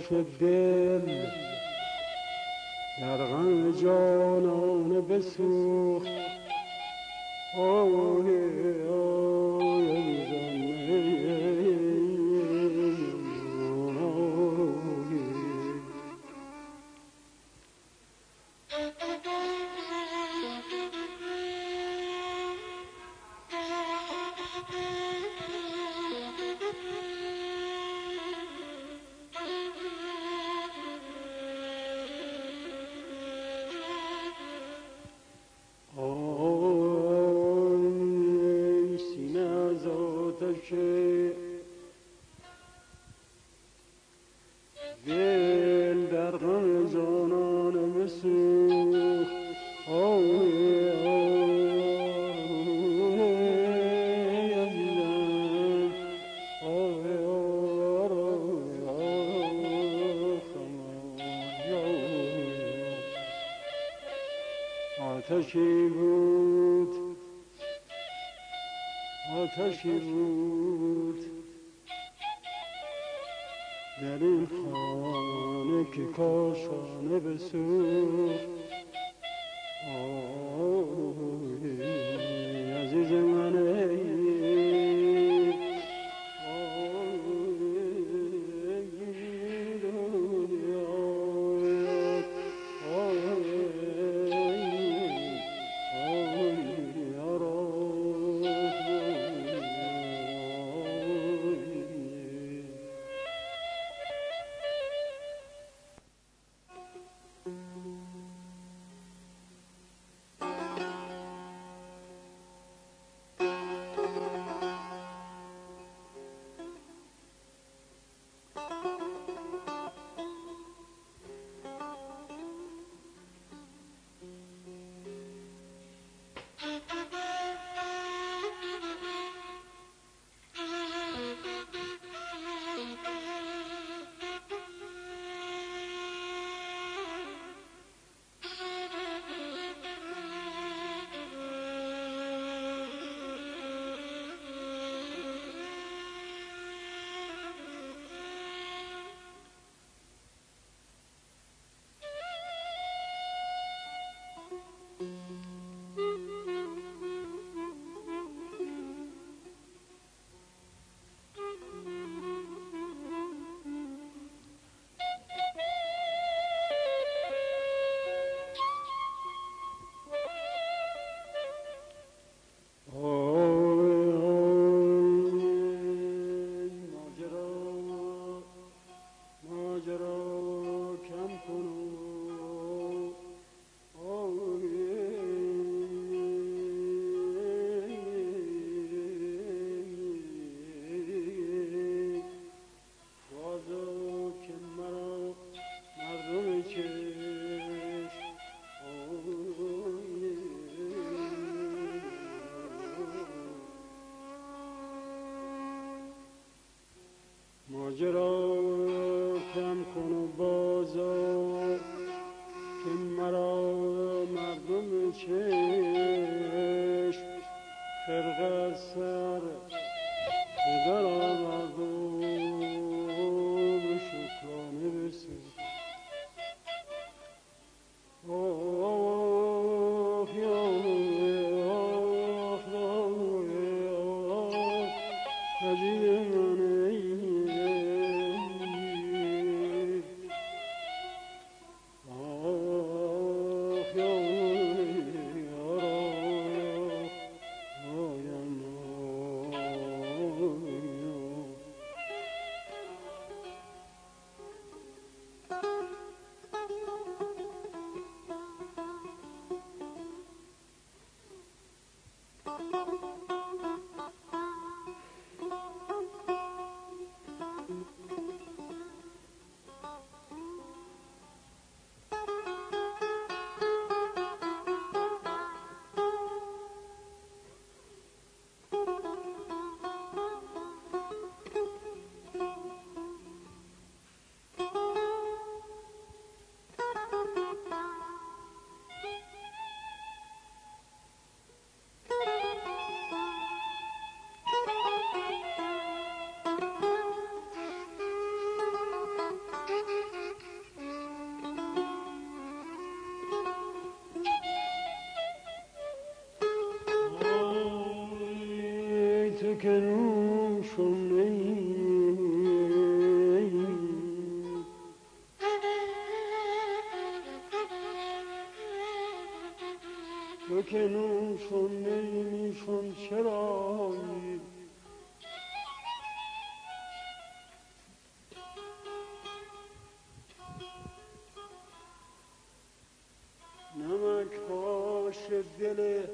آتش دل. در غم جانانه بسوخت. آتشی بود. آتشی بود. در این خانه که کاشانه بسوخت بازار که مرا مردم چشم خرقه سر که نوشم نیمیشم چرایی؟ نمک باش دل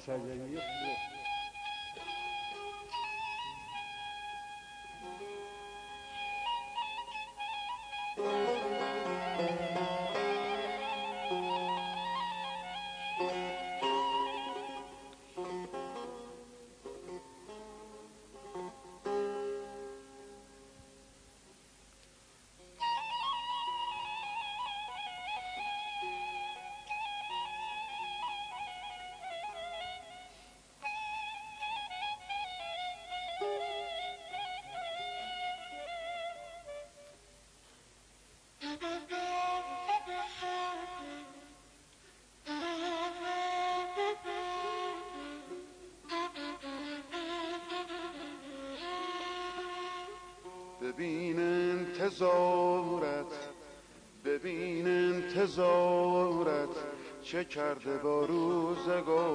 شجریه ببین انتظارت. ببین انتظارت چه کرده با روزگارم.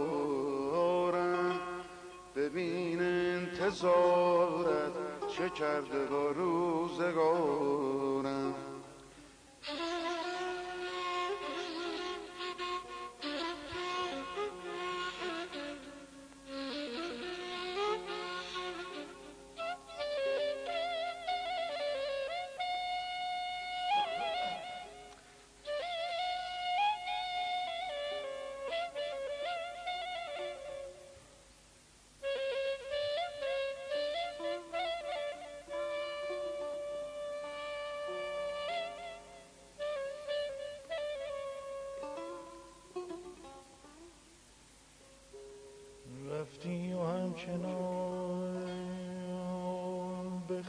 ببین انتظارت چه کرده با روزگارم.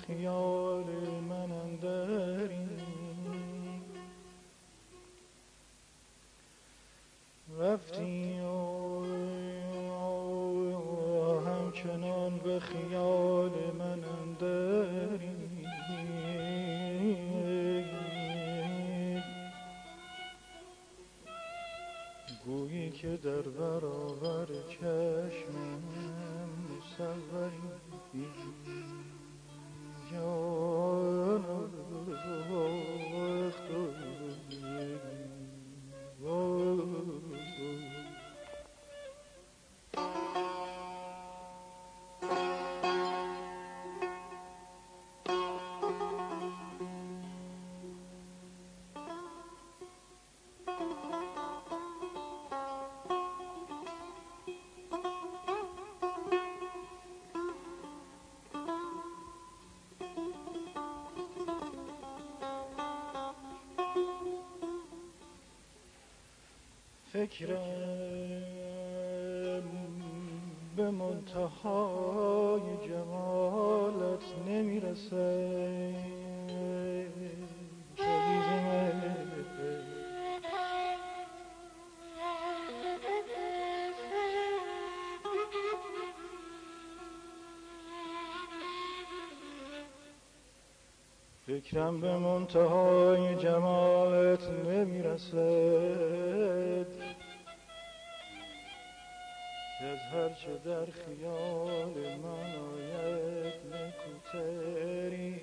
خیال من اندری رفتی و همچنان به خیال من اندری گویی که در برابر چشمم مصوری. yours فکرم به منتهای جمالت نمی‌رسه. فکرم به منتهای جمالت نمی‌رسد از هرچه در خیال من آید نکوتری.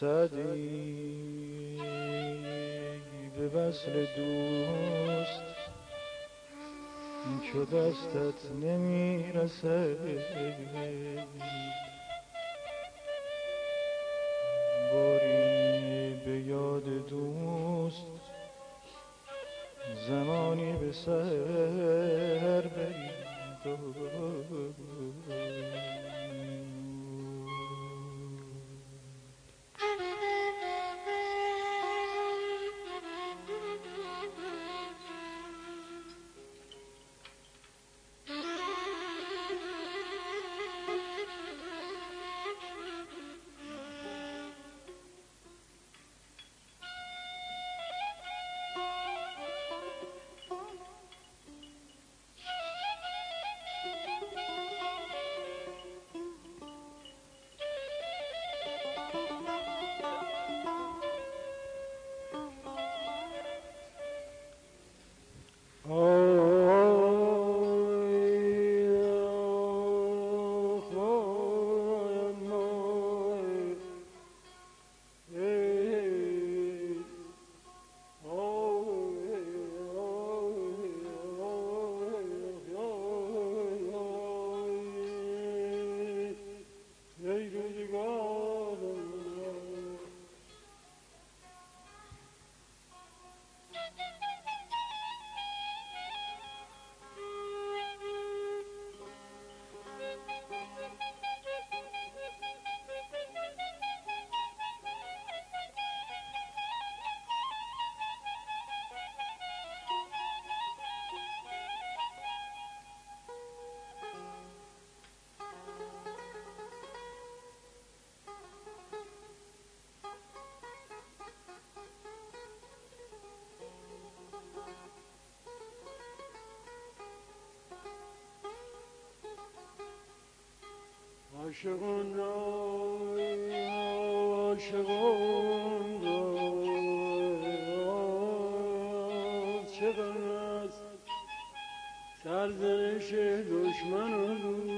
سعدی به وصل دوست چو دستت نمی‌رسه عاشقان عاشقان غم است سرزنش دشمن و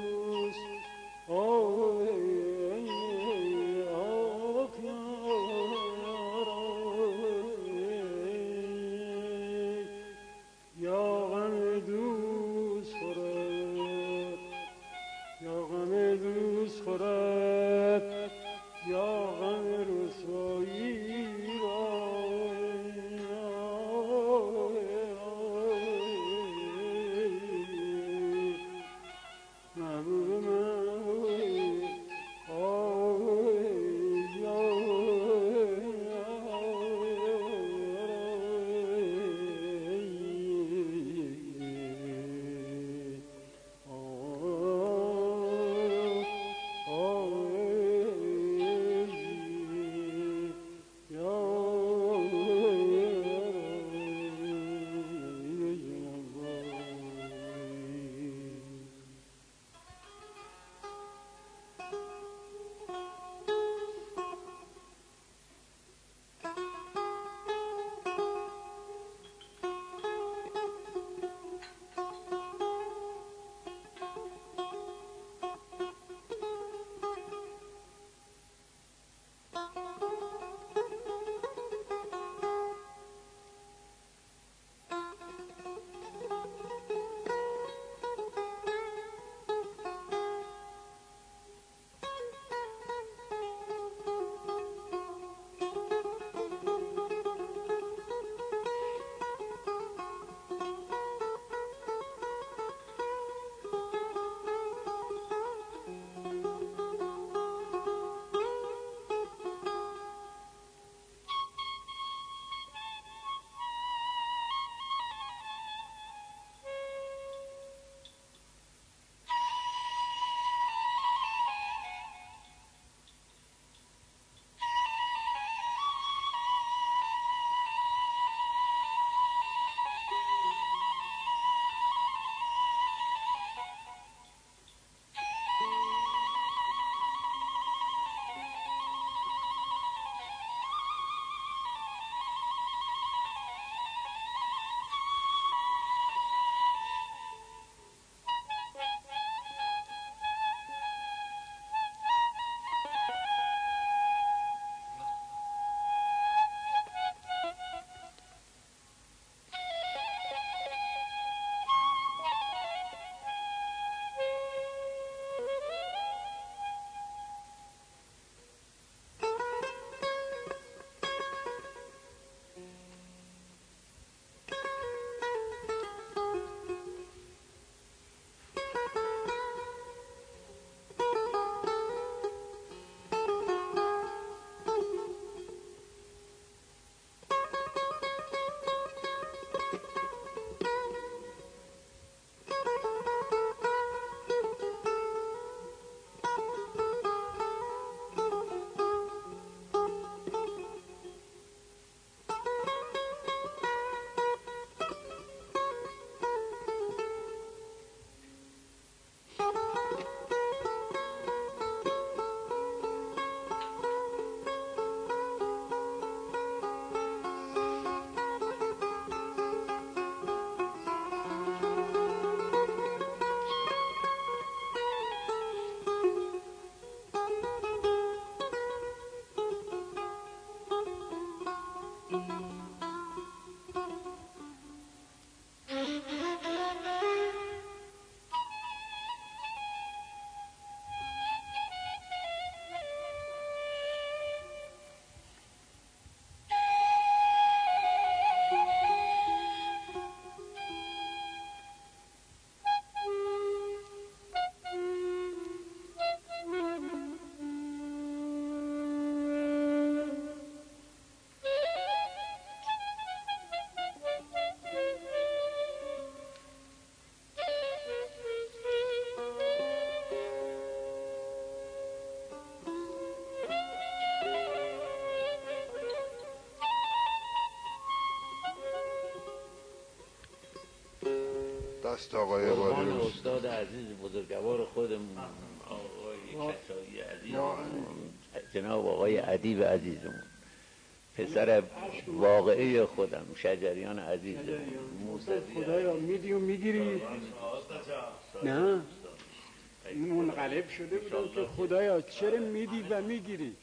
دست آقای قربان استاد عزیز بزرگوار خودمون. آقای کسایی عزیزمون جناب آقای ادیب عزیزمون. پسر واقعی خودم شجریان موسوی خدایا میدی و می‌گیری نه. منقلب شده بودم که خدایا چرا میدی و می‌گیری؟